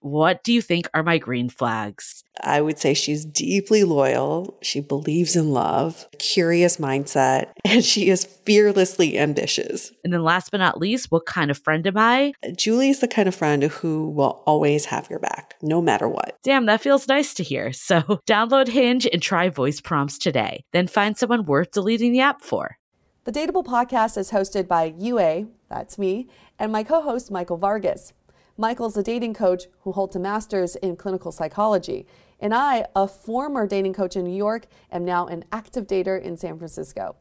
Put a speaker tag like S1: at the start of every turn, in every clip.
S1: What do you think are my green flags?
S2: I would say she's deeply loyal. She believes in love, curious mindset, and she is fearlessly ambitious.
S1: And then last but not least, what kind of friend am I?
S2: Julie is the kind of friend who will always have your back, no matter what.
S1: Damn, that feels nice to hear. So download Hinge and try voice prompts today. Then find someone worth deleting the app for.
S2: The Dateable podcast is hosted by Yue, that's me, and my co host, Michael Vargas. Michael's a dating coach who holds a master's in clinical psychology. And I, a former dating coach in New York, am now an active dater in San Francisco.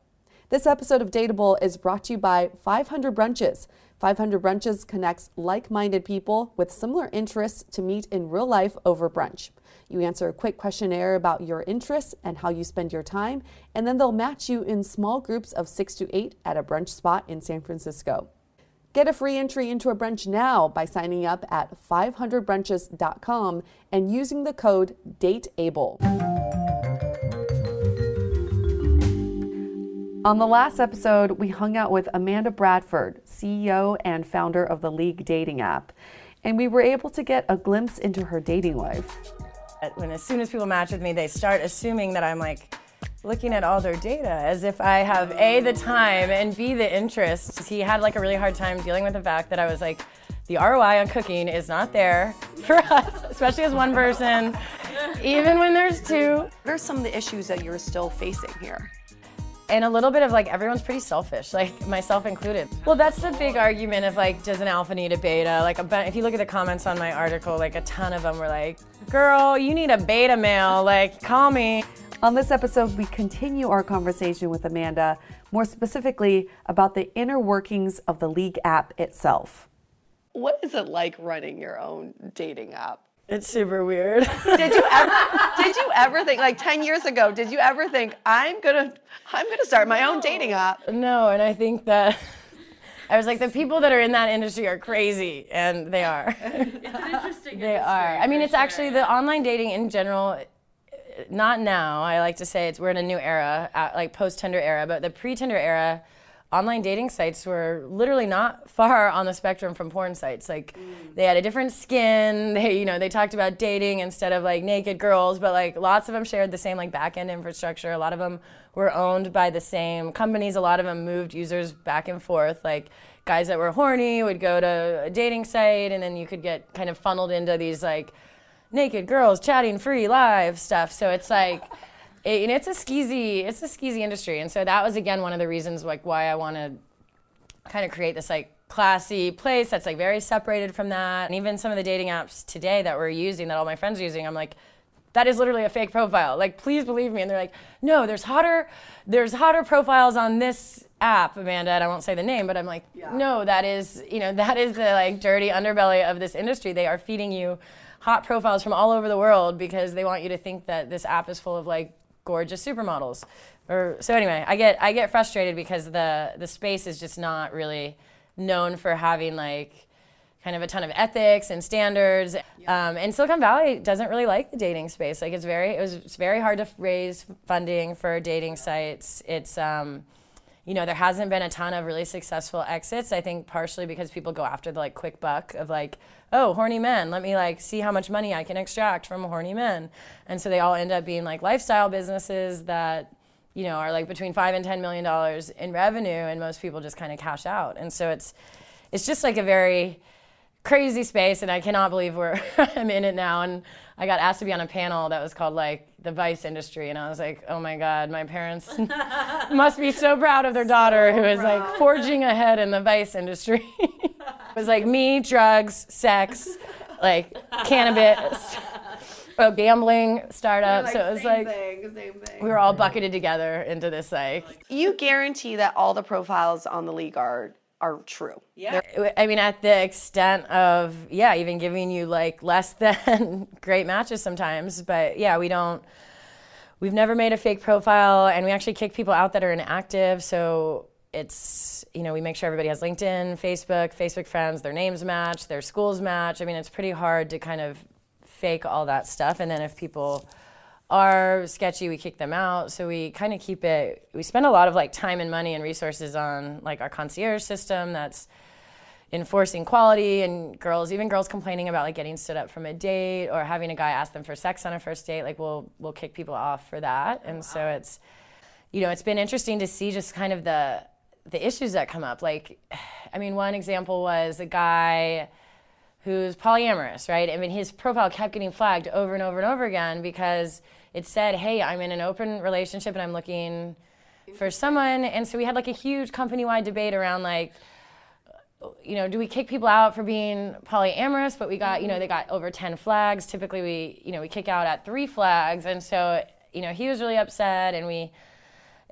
S2: This episode of Dateable is brought to you by 500 Brunches. 500 Brunches connects like minded people with similar interests to meet in real life over brunch. You answer a quick questionnaire about your interests and how you spend your time, and then they'll match you in small groups of six to eight at a brunch spot in San Francisco. Get a free entry into a brunch now by signing up at 500brunches.com and using the code DATEABLE. On the last episode, we hung out with Amanda Bradford, CEO and founder of the League dating app, and we were able to get a glimpse into her dating life.
S3: When as soon as people match with me, they start assuming that I'm like looking at all their data as if I have A, the time, and B, the interest. He had like a really hard time dealing with the fact that I was like, the ROI on cooking is not there for us, especially as one person, even when there's two.
S2: What are some of the issues that you're still facing here?
S3: And a little bit of like everyone's pretty selfish, like myself included. Well, that's the big argument of like, does an alpha need a beta? Like, if you look at the comments on my article, like a ton of them were like, girl, you need a beta male, like, call me.
S2: On this episode, we continue our conversation with Amanda
S4: more specifically about the inner workings of the League app itself.
S5: What is it like running your own dating app?
S3: It's super weird.
S5: did you ever did you ever think like 10 years ago, did you ever think I'm going to I'm going to start my own dating app?
S3: No, and I think that I was like, the people that are in that industry are crazy, and they are.
S1: it's an interesting.
S3: they are. I mean, it's sure. actually the online dating in general. Not now. I like to say it's we're in a new era, like post Tinder era, but the pre Tinder era online dating sites were literally not far on the spectrum from porn sites. Like mm. they had a different skin. They, you know, they talked about dating instead of like naked girls, but like lots of them shared the same like back end infrastructure. A lot of them were owned by the same companies. A lot of them moved users back and forth. Like guys that were horny would go to a dating site and then you could get kind of funneled into these like naked girls chatting free live stuff. So it's like it, and it's a skeezy it's a skeezy industry. And so that was again one of the reasons like why i want to kind of create this like classy place that's like very separated from that. And even some of the dating apps today that we're using that all my friends are using i'm like that is literally a fake profile. Like please believe me. And they're like no there's hotter there's hotter profiles on this app amanda. And i won't say the name but i'm like yeah. no that is you know that is the like dirty underbelly of this industry. They are feeding you hot profiles from all over the world because they want you to think that this app is full of like gorgeous supermodels. Or so anyway, I get I get frustrated because the the space is just not really known for having like kind of a ton of ethics and standards. Um, and Silicon Valley doesn't really like the dating space. Like it's very it was it's very hard to raise funding for dating sites. It's um, you know, there hasn't been a ton of really successful exits. I think partially because people go after the like quick buck of like, oh, horny men, let me like see how much money I can extract from horny men. And so they all end up being like lifestyle businesses that, you know, are like between five and ten million dollars in revenue and most people just kind of cash out. And so it's it's just like a very crazy space and I cannot believe we're I'm in it now and I got asked to be on a panel that was called like the vice industry and I was like, "Oh my god, my parents must be so proud of their daughter so who is proud. like forging ahead in the vice industry." it was like me, drugs, sex, like cannabis. Oh, gambling startup. Like, so it was like thing, we were all bucketed together into this like.
S5: You guarantee that all the profiles on the league are are true.
S3: Yeah. They're, I mean, at the extent of, yeah, even giving you like less than great matches sometimes. But yeah, we don't, we've never made a fake profile and we actually kick people out that are inactive. So it's, you know, we make sure everybody has LinkedIn, Facebook, Facebook friends, their names match, their schools match. I mean, it's pretty hard to kind of fake all that stuff. And then if people, are sketchy, we kick them out. So we kind of keep it. We spend a lot of like time and money and resources on like our concierge system that's enforcing quality and girls, even girls complaining about like getting stood up from a date or having a guy ask them for sex on a first date. Like we'll we'll kick people off for that. Oh, and wow. so it's you know it's been interesting to see just kind of the the issues that come up. Like I mean, one example was a guy who's polyamorous, right? I mean, his profile kept getting flagged over and over and over again because it said, hey, I'm in an open relationship and I'm looking for someone. And so we had like a huge company wide debate around like, you know, do we kick people out for being polyamorous? But we got, you know, they got over 10 flags. Typically we, you know, we kick out at three flags. And so, you know, he was really upset and we,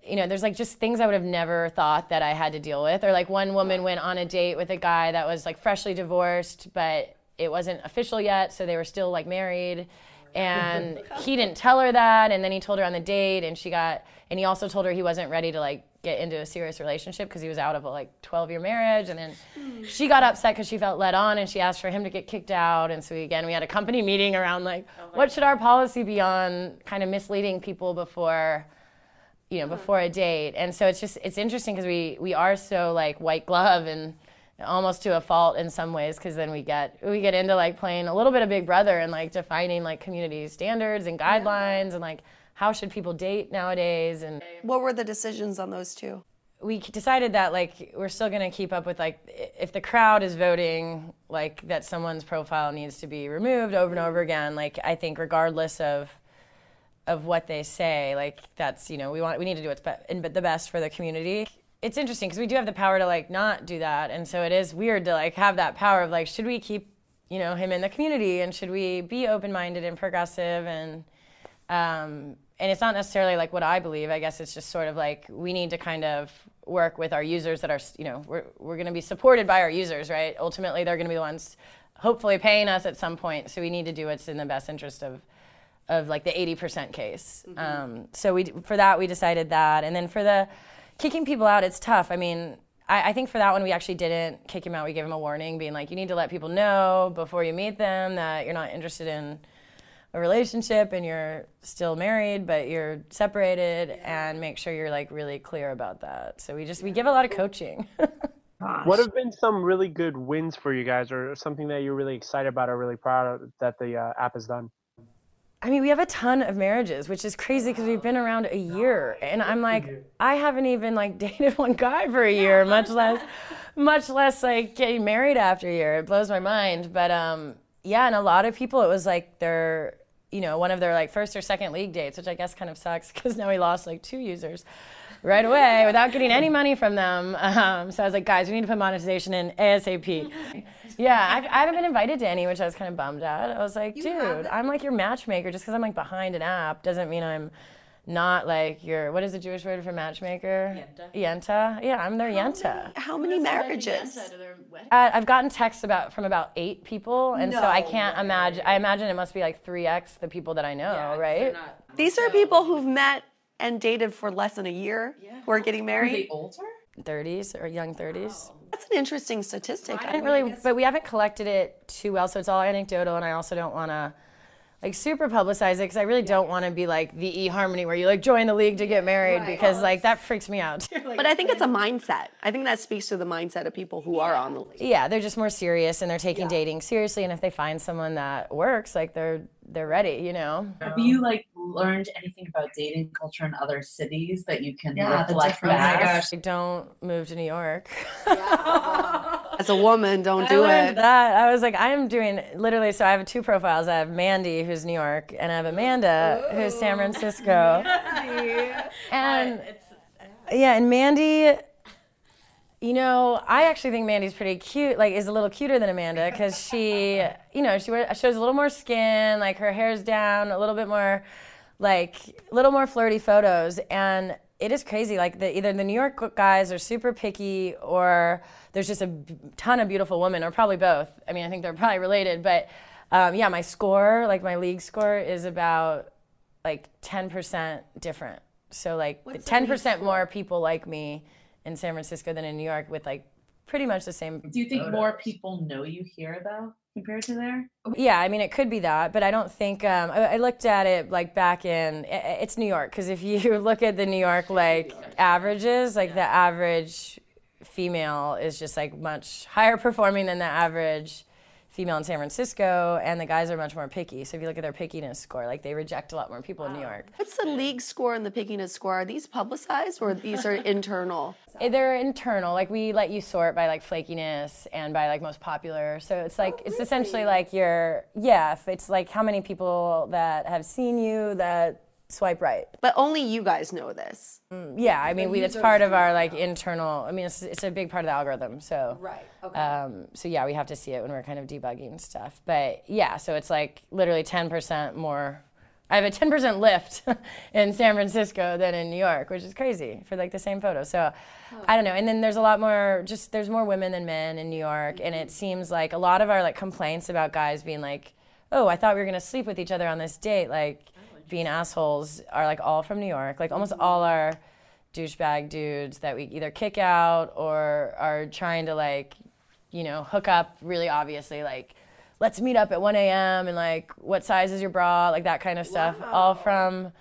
S3: you know, there's like just things I would have never thought that I had to deal with. Or like one woman went on a date with a guy that was like freshly divorced, but it wasn't official yet, so they were still like married and mm-hmm. he didn't tell her that and then he told her on the date and she got and he also told her he wasn't ready to like get into a serious relationship because he was out of a like 12 year marriage and then hmm. she got upset because she felt led on and she asked for him to get kicked out and so we, again we had a company meeting around like oh what should our policy be on kind of misleading people before you know uh-huh. before a date? And so it's just it's interesting because we we are so like white glove and almost to a fault in some ways because then we get we get into like playing a little bit of big brother and like defining like community standards and guidelines yeah. and like how should people date nowadays and
S5: what were the decisions on those two
S3: we decided that like we're still going to keep up with like if the crowd is voting like that someone's profile needs to be removed over and over again like i think regardless of of what they say like that's you know we want we need to do what's be- the best for the community it's interesting because we do have the power to like not do that, and so it is weird to like have that power of like, should we keep you know him in the community, and should we be open minded and progressive, and um, and it's not necessarily like what I believe. I guess it's just sort of like we need to kind of work with our users that are, you know, we're, we're going to be supported by our users, right? Ultimately, they're going to be the ones hopefully paying us at some point. So we need to do what's in the best interest of, of like the 80% case. Um, so we, for that, we decided that. And then for the kicking people out, it's tough. I mean, I, I think for that one, we actually didn't kick him out. We gave him a warning, being like, you need to let people know before you meet them that you're not interested in a relationship and you're still married but you're separated and make sure you're like really clear about that so we just we give a lot of coaching
S6: What have been some really good wins for you guys, or something that you're really excited about or really proud of that the uh, app has done?
S3: I mean we have a ton of marriages which is crazy because we've been around a year and i'm like i haven't even like dated one guy for a year much less much less like getting married after a year. It blows my mind but um yeah and a lot of people it was like their you know one of their like first or second league dates which i guess kind of sucks because now we lost like two users right away without getting any money from them. Um, so i was like guys we need to put monetization in asap yeah I've, i haven't been invited to any which i was kind of bummed at. I was like dude i'm like your matchmaker. Just because i'm like behind an app doesn't mean i'm not like your what is the jewish word for matchmaker? Yenta. Yeah i'm their yenta.
S5: How many marriages?
S3: uh, I've gotten texts about from about eight people, and so I can't imagine. I imagine it must be like three x the people that I know, right?
S5: These are people who've met and dated for less than a year who are getting married.
S1: older?
S3: Thirties or young thirties.
S5: That's an interesting statistic.
S3: I didn't really, but we haven't collected it too well, so it's all anecdotal, and I also don't want to like super publicize it because I really don't want to be like the eHarmony where you like join the league to get married because like that freaks me out.
S5: But I think it's a mindset. I think that speaks to the mindset of people who are on the league.
S3: yeah, they're just more serious and they're taking dating seriously, and if they find someone that works, like they're they're ready, you know.
S7: Have you like learned anything about dating culture in other cities that you can
S1: Yeah, the
S7: reflect
S1: difference.
S7: back?
S1: Oh my gosh.
S3: Like, don't move to New York.
S5: As a woman, don't
S3: I
S5: do
S3: learned
S5: it.
S3: that. I was like, I am doing literally. So I have two profiles. I have Mandy, who's New York, and I have Amanda, who's San Francisco. and yeah, and Mandy. You know, I actually think Mandy's pretty cute. Like, is a little cuter than Amanda because she, you know, she wear- shows a little more skin. Like, her hair's down, a little bit more, like, a little more flirty photos. And it is crazy. Like, the, either the New York guys are super picky, or there's just a ton of beautiful women, or probably both. I mean, I think they're probably related. But um, yeah, my score, like my league score, is about like 10% different. So like 10% more people like me in San Francisco than in New York with like pretty much the same.
S7: Do you think more people know you here though compared to there?
S3: Yeah, I mean it could be that, but I don't think um, I, I looked at it like back in i- i- it's New York because if you look at the New York like averages, like the average female is just like much higher performing than the average female in San Francisco, and the guys are much more picky. So if you look at their pickiness score, like they reject a lot more people in New York.
S5: What's the league score and the pickiness score? Are these publicized or these are internal?
S3: Eh, They're internal. Like we let you sort by like flakiness and by like most popular. So it's like it's essentially like your yeah. If it's like how many people that have seen you that swipe right.
S5: But only you guys know this.
S3: Yeah, I mean we it's part of our like internal. I mean it's it's a big part of the algorithm. So
S4: Right. Okay.
S3: um, so yeah, we have to see it when we're kind of debugging stuff. But yeah, so it's like literally 10% more. I have a 10% lift in San Francisco than in New York, which is crazy for like the same photo. So I don't know. And then there's a lot more, just there's more women than men in New York. And it seems like a lot of our like complaints about guys being like, oh, I thought we were going to sleep with each other on this date, like being assholes are like all from New York. Like almost all our douchebag dudes that we either kick out or are trying to like, you know, hook up really obviously like let's meet up at 1 a.m. and like what size is your bra like that kind of stuff all from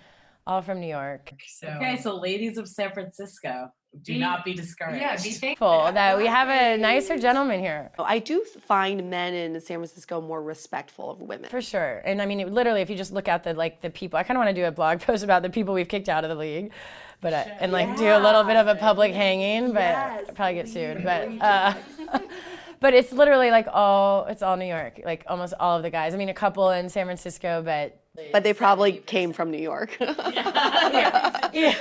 S3: all from new york
S7: Okay, so ladies of San Francisco, do not be discouraged.
S1: Yeah, be thankful.
S3: That we have a nicer gentleman here.
S5: I do find men in San Francisco more respectful of women.
S3: for sure. And i mean it, literally if you just look at the like the people i kind of want to do a blog post about the people we've kicked out of the league but uh, and like do a little bit of a public hanging but I'd probably get sued but uh, but it's literally like all it's all new york like almost all of the guys i mean a couple in san francisco but
S5: But they probably came from New York.
S3: yeah yeah.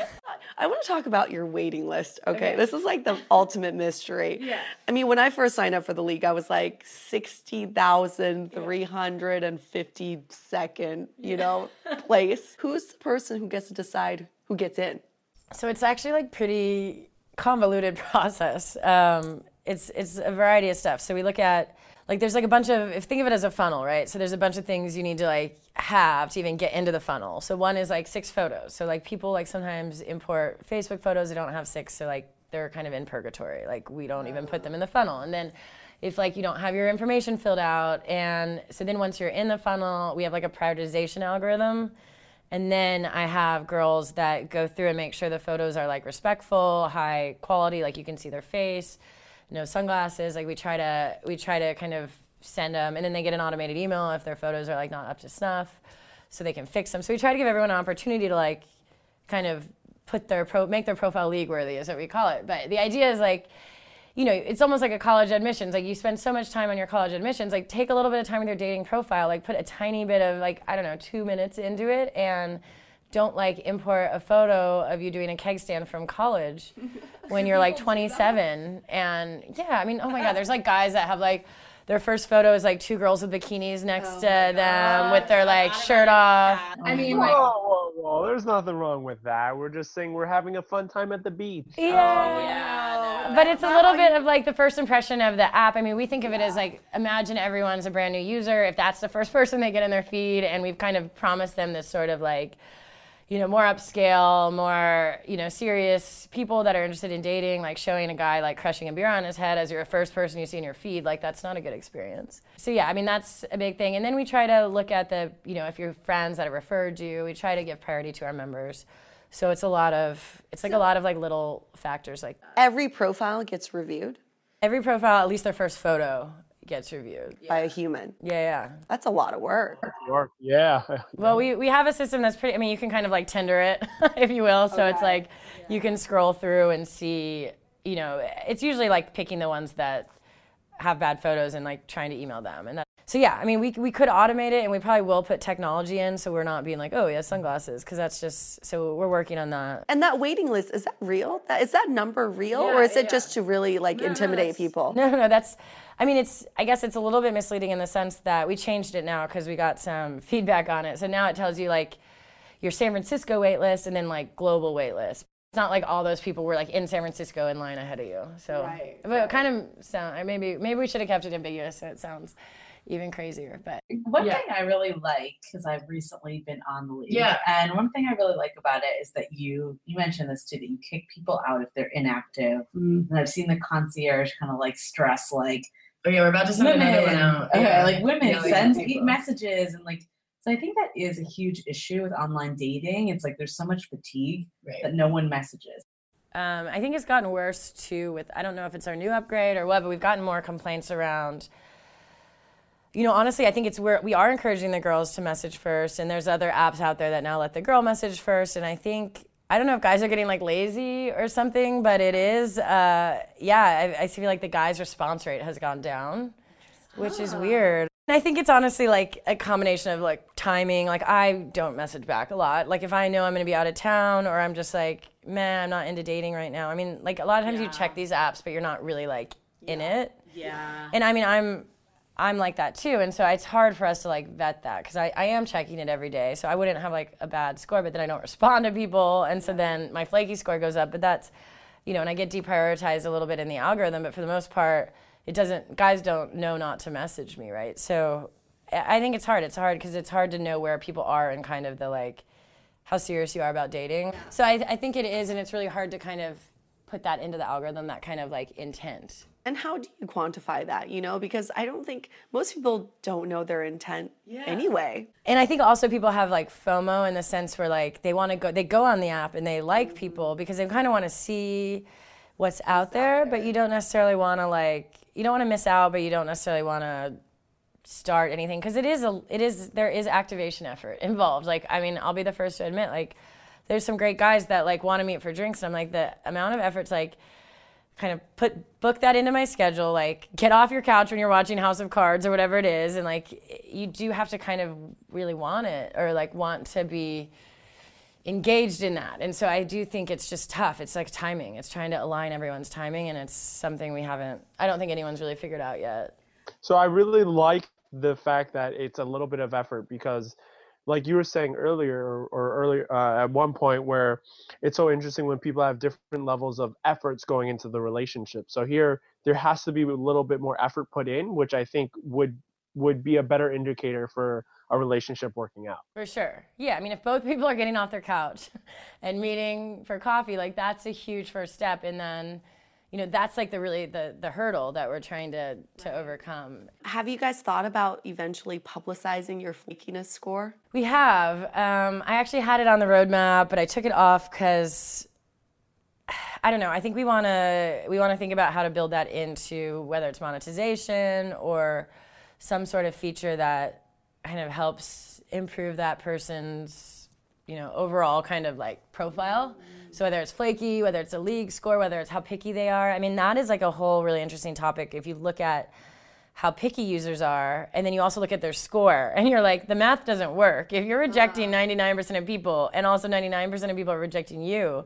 S5: I want to talk about your waiting list. Okay. This is like the ultimate mystery. Yeah. I mean, when I first signed up for the league, I was like 60,352nd, you know, place. Who's the person who gets to decide who gets in?
S3: So it's actually like pretty convoluted process. Um, it's it's a variety of stuff. So we look at like there's like a bunch of if think of it as a funnel, right? So there's a bunch of things you need to like have to even get into the funnel. So one is like six photos. So like people like sometimes import Facebook photos they don't have six, so like they're kind of in purgatory. Like we don't even put them in the funnel. And then if like you don't have your information filled out and so then once you're in the funnel, we have like a prioritization algorithm. And then I have girls that go through and make sure the photos are like respectful, high quality, like you can see their face, no sunglasses. Like we try to we try to kind of send them, and then they get an automated email if their photos are like not up to snuff, so they can fix them. So we try to give everyone an opportunity to like kind of put their pro make their profile league worthy is what we call it. But the idea is like you know, it's almost like a college admissions. Like you spend so much time on your college admissions. Like take a little bit of time with your dating profile. Like put a tiny bit of like I don't know two minutes into it, and don't like import a photo of you doing a keg stand from college when you're like 27. And yeah, I mean, oh my God, there's like guys that have like their first photo is like two girls with bikinis next
S7: Oh
S3: to them
S7: God.
S3: with their like shirt off.
S7: I mm. mean,
S6: Whoa,
S7: like,
S6: whoa, whoa! There's nothing wrong with that. We're just saying we're having a fun time at the beach.
S3: Yeah. But it's a little bit of like the first impression of the app. I mean, we think of it as like imagine everyone's a brand new user. If that's the first person they get in their feed, and we've kind of promised them this sort of like, you know, more upscale, more, you know, serious people that are interested in dating, like showing a guy like crushing a beer on his head as your first person you see in your feed, like that's not a good experience. So yeah, I mean that's a big thing. And then we try to look at the, you know, if your friends that have referred you, we try to give priority to our members. So it's a lot of it's like a lot of like little factors like
S5: Every profile gets reviewed
S3: every profile, at least their first photo gets reviewed.
S5: by a human.
S3: Yeah, yeah.
S5: That's a lot of work.
S6: York, yeah.
S3: Well, we, we have a system that's pretty, I mean, you can kind of like Tinder it, if you will. So it's like you can scroll through and see, you know, it's usually like picking the ones that have bad photos and like trying to email them. And that, so yeah, I mean, we, we could automate it and we probably will put technology in so we're not being like, oh, yeah, sunglasses, because that's just, so we're working on that.
S5: And that waiting list, is that real? That, is that number real? or is it just to really like intimidate people?
S3: No, no, no. That's. I mean, it's. I guess it's a little bit misleading in the sense that we changed it now because we got some feedback on it. So now it tells you like your San Francisco wait list and then like global wait list. It's not like all those people were like in San Francisco in line ahead of you. So,
S4: Right,
S3: but it kind of sound. Maybe maybe we should have kept it ambiguous so it sounds even crazier. But
S7: one thing I really like because I've recently been on the league.
S8: Yeah.
S7: And one thing I really like about it is that you you mentioned this too that you kick people out if they're inactive. Mm-hmm. And I've seen the concierge kind of like stress like
S8: Oh yeah, we're about to send
S7: women,
S8: another one out.
S7: okay,
S8: Yeah.
S7: like women
S8: Yeah, like
S7: send
S8: people.
S7: messages and like. So I think that is a huge issue with online dating. It's like there's so much fatigue
S8: Right.
S7: that no one messages.
S3: Um, I think it's gotten worse too. With I don't know if it's our new upgrade or what, but we've gotten more complaints around. You know, honestly, I think it's where we are encouraging the girls to message first, and there's other apps out there that now let the girl message first. And I think I don't know if guys are getting like lazy or something, but it is. Uh, yeah, I, I feel like the guys' response rate has gone down, which is weird. And I think it's honestly like a combination of like timing. Like I don't message back a lot. Like if I know I'm gonna be out of town or I'm just like, man, I'm not into dating right now. I mean, like a lot of times you check these apps, but you're not really like in it.
S8: Yeah.
S3: And I mean, I'm I'm like that too, and so it's hard for us to like vet that because I, I am checking it every day. So I wouldn't have like a bad score, but then I don't respond to people, and so then my flaky score goes up. But that's, you know, and I get deprioritized a little bit in the algorithm. But for the most part, it doesn't. Guys don't know not to message me, right? So I think it's hard. It's hard because it's hard to know where people are and kind of the like how serious you are about dating. So I, I think it is, and it's really hard to kind of put that into the algorithm, that kind of like intent.
S5: And how do you quantify that? You know, because I don't think most people don't know their intent anyway.
S3: And I think also people have like FOMO in the sense where like they want to go, they go on the app and they like mm-hmm. people because they kind of want to see what's out there, but you don't necessarily want to like, you don't want to miss out, but you don't necessarily want to start anything because it is a, it is, there is activation effort involved. Like, I mean, I'll be the first to admit, like, there's some great guys that like want to meet for drinks. And I'm like, the amount of efforts, like, kind of put book that into my schedule like get off your couch when you're watching house of cards or whatever it is and like you do have to kind of really want it or like want to be engaged in that. And so I do think it's just tough. It's like timing. It's trying to align everyone's timing and it's something we haven't I don't think anyone's really figured out yet.
S6: So I really like the fact that it's a little bit of effort because like you were saying earlier or, or earlier uh, at one point where it's so interesting when people have different levels of efforts going into the relationship. So here there has to be a little bit more effort put in which i think would would be a better indicator for a relationship working out.
S3: For sure. Yeah, I mean if both people are getting off their couch and meeting for coffee, like that's a huge first step. And then you know, that's like the really the the hurdle that we're trying to to overcome.
S8: Have you guys thought about eventually publicizing your flakiness score?
S3: We have. Um, I actually had it on the roadmap, but I took it off because I don't know. I think we want to we want to think about how to build that into whether it's monetization or some sort of feature that kind of helps improve that person's you know overall kind of like profile. So whether it's flaky, whether it's a league score, whether it's how picky they are. I mean, that is like a whole really interesting topic. If you look at how picky users are, and then you also look at their score, and you're like, the math doesn't work. If you're rejecting 99% of people, and also 99% of people are rejecting you,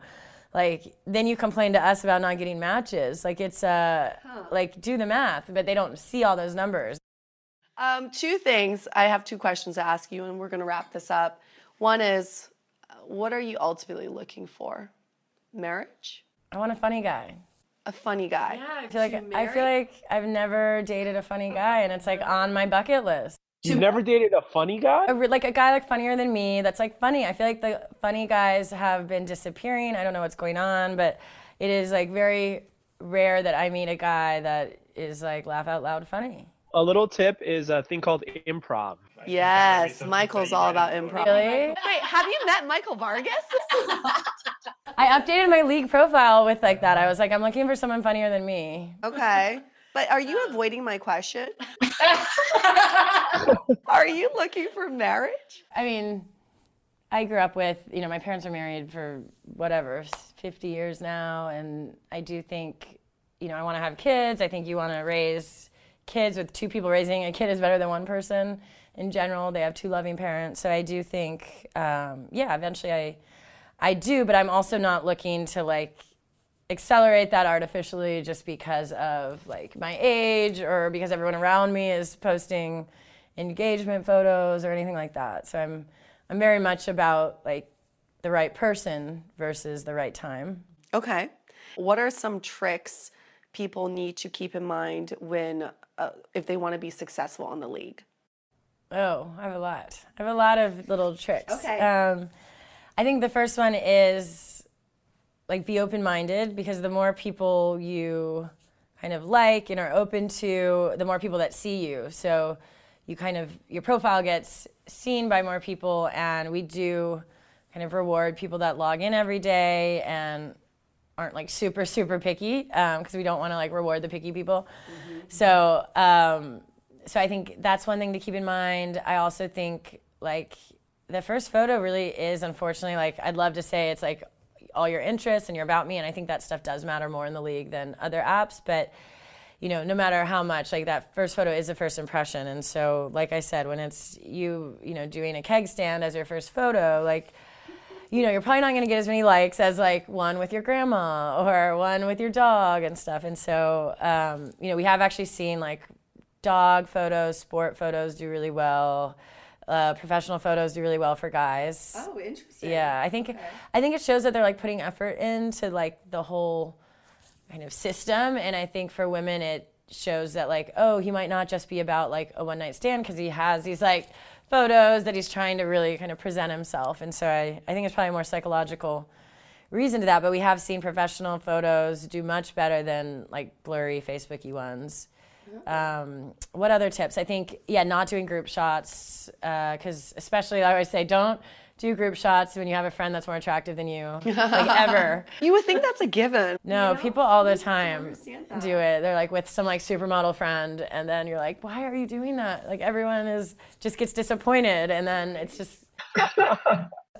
S3: like then you complain to us about not getting matches. Like it's uh, like do the math, but they don't see all those numbers.
S8: Um, two things. I have two questions to ask you, and we're going to wrap this up. One is, uh, what are you ultimately looking for? Marriage?
S3: I want a funny guy.
S8: A funny guy?
S3: I feel like I feel like I've never dated a funny guy, and it's like on my bucket list.
S6: you've never dated a funny guy
S3: a, like a guy like funnier than me that's like funny i feel like the funny guys have been disappearing i don't know what's going on but it is like very rare that i meet a guy that is like laugh out loud funny
S6: a little tip is a thing called improv
S8: Yes, Michael's all about improv.
S3: really
S8: Wait, have you met Michael Vargas?
S3: i updated my league profile with like that i was like i'm looking for someone funnier than me
S8: okay. But are you avoiding my question? are you looking for marriage?
S3: i mean i grew up with you know my parents are married for whatever 50 years now and i do think you know i want to have kids i think you want to raise kids with two people raising a kid is better than one person in general they have two loving parents so i do think um, yeah eventually i i do but i'm also not looking to like accelerate that artificially just because of like my age or because everyone around me is posting engagement photos or anything like that so i'm i'm very much about like the right person versus the right time
S8: Okay. What are some tricks people need to keep in mind when, uh, if they want to be successful in the league?
S3: Oh, I have a lot. I have a lot of little tricks.
S8: Okay.
S3: Um, I think the first one is like be open minded because the more people you kind of like and are open to, the more people that see you. So you kind of, your profile gets seen by more people, and we do kind of reward people that log in every day and aren't like super super picky because we don't want to like reward the picky people so um, so i think that's one thing to keep in mind. I also think like the first photo really is unfortunately like i'd love to say it's like all your interests and you're about me and i think that stuff does matter more in the league than other apps. But you know no matter how much like that first photo is a first impression. And so like i said when it's you you know doing a keg stand as your first photo like you know, you're probably not going to get as many likes as like one with your grandma or one with your dog and stuff. And so, um, you know, we have actually seen like dog photos, sport photos do really well. Uh, professional photos do really well for guys.
S8: Oh, interesting.
S3: Yeah, I think I think it shows that they're like putting effort into like the whole kind of system, and I think for women it shows that like oh he might not just be about like a one night stand because he has these like photos that he's trying to really kind of present himself, and so I I think it's probably a more psychological reason to that. But we have seen professional photos do much better than like blurry Facebooky ones. Um, what other tips? I think, yeah, not doing group shots, because especially I always say, don't do group shots when you have a friend that's more attractive than you, like ever.
S8: You would think that's a given.
S3: No, people all the time do it. They're like with some like supermodel friend, and then you're like, why are you doing that? Like everyone is just gets disappointed, and then it's just.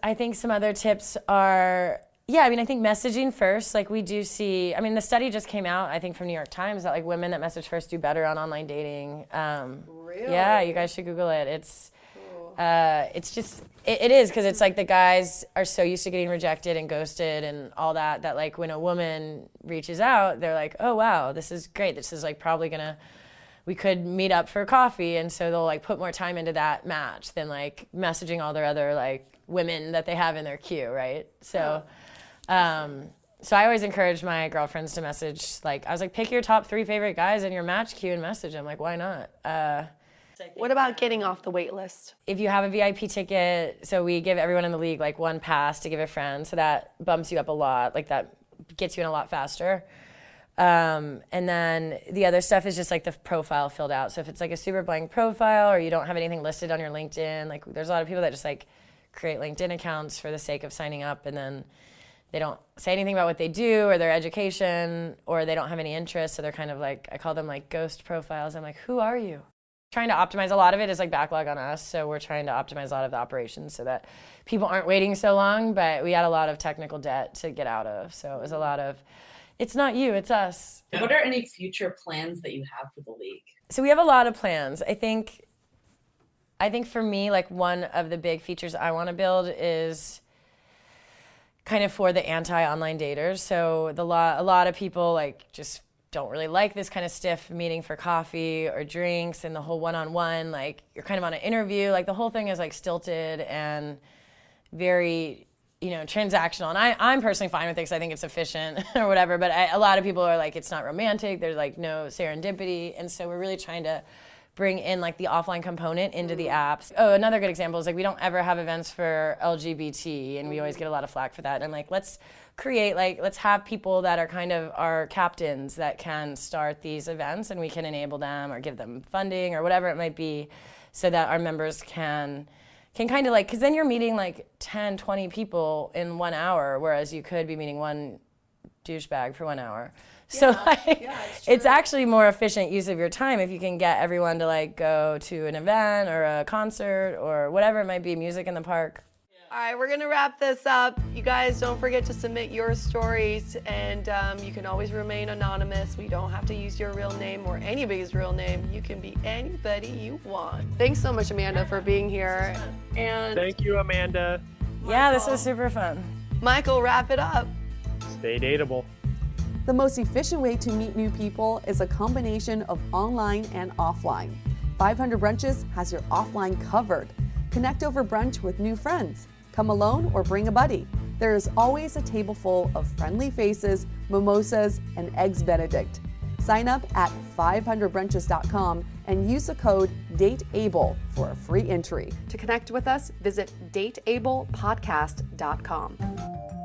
S3: I think some other tips are yeah, I mean, I think messaging first. Like we do see. I mean, the study just came out. I think from New York Times that like women that message first do better on online dating. Um, really? Yeah, you guys should Google it. It's. uh, it's just it, it is because it's like the guys are so used to getting rejected and ghosted and all that that like when a woman reaches out, they're like, oh wow, this is great. This is like probably gonna we could meet up for coffee and so they'll like put more time into that match than like messaging all their other like women that they have in their queue right so um, so i always encourage my girlfriends to message like i was like pick your top three favorite guys in your match queue and message them like why not uh,
S5: What about getting off the wait list?
S3: if you have a VIP ticket, so we give everyone in the league like one pass to give a friend, so that bumps you up a lot. Like that gets you in a lot faster. Um, and then the other stuff is just like the profile filled out. So if it's like a super blank profile or you don't have anything listed on your LinkedIn, like there's a lot of people that just like create LinkedIn accounts for the sake of signing up and then they don't say anything about what they do or their education or they don't have any interest. So they're kind of like, I call them like ghost profiles. I'm like, who are you? Trying to optimize a lot of it is like backlog on us. So we're trying to optimize a lot of the operations so that people aren't waiting so long. But we had a lot of technical debt to get out of. So it was a lot of, it's not you, it's us.
S7: What are any future plans that you have for the league?
S3: So we have a lot of plans. I think I think for me like one of the big features I want to build is kind of for the anti-online daters. So the lot a lot of people like just don't really like this kind of stiff meeting for coffee or drinks and the whole one-on-one like you're kind of on an interview like the whole thing is like stilted and very you know transactional. And I, i'm personally fine with it because i think it's efficient or whatever but I, a lot of people are like it's not romantic. There's like no serendipity. And so we're really trying to bring in like the offline component into the mm-hmm. apps. Oh another good example is like we don't ever have events for lgbt and we always mm-hmm. get a lot of flack for that. And i'm like let's create like let's have people that are kind of our captains that can start these events and we can enable them or give them funding or whatever it might be so that our members can can kind of like because then you're meeting like 10 20 people in one hour whereas you could be meeting one douchebag for one hour so like it's, actually more efficient use of your time if you can get everyone to like go to an event or a concert or whatever it might be music in the park
S5: All right, we're gonna wrap this up. You guys don't forget to submit your stories, and um, you can always remain anonymous. We don't have to use your real name or anybody's real name. You can be anybody you want. Thanks so much, Amanda, for being here. And
S6: Thank you, Amanda.
S3: yeah this was super fun
S5: Michael, wrap it up.
S6: Stay dateable.
S2: The most efficient way to meet new people is a combination of online and offline. 500 Brunches has your offline covered. Connect over brunch with new friends. Come alone or bring a buddy. There is always a table full of friendly faces, mimosas, and eggs Benedict. Sign up at 500brunches.com and use the code DATEABLE for a free entry. To connect with us, visit dateablepodcast.com.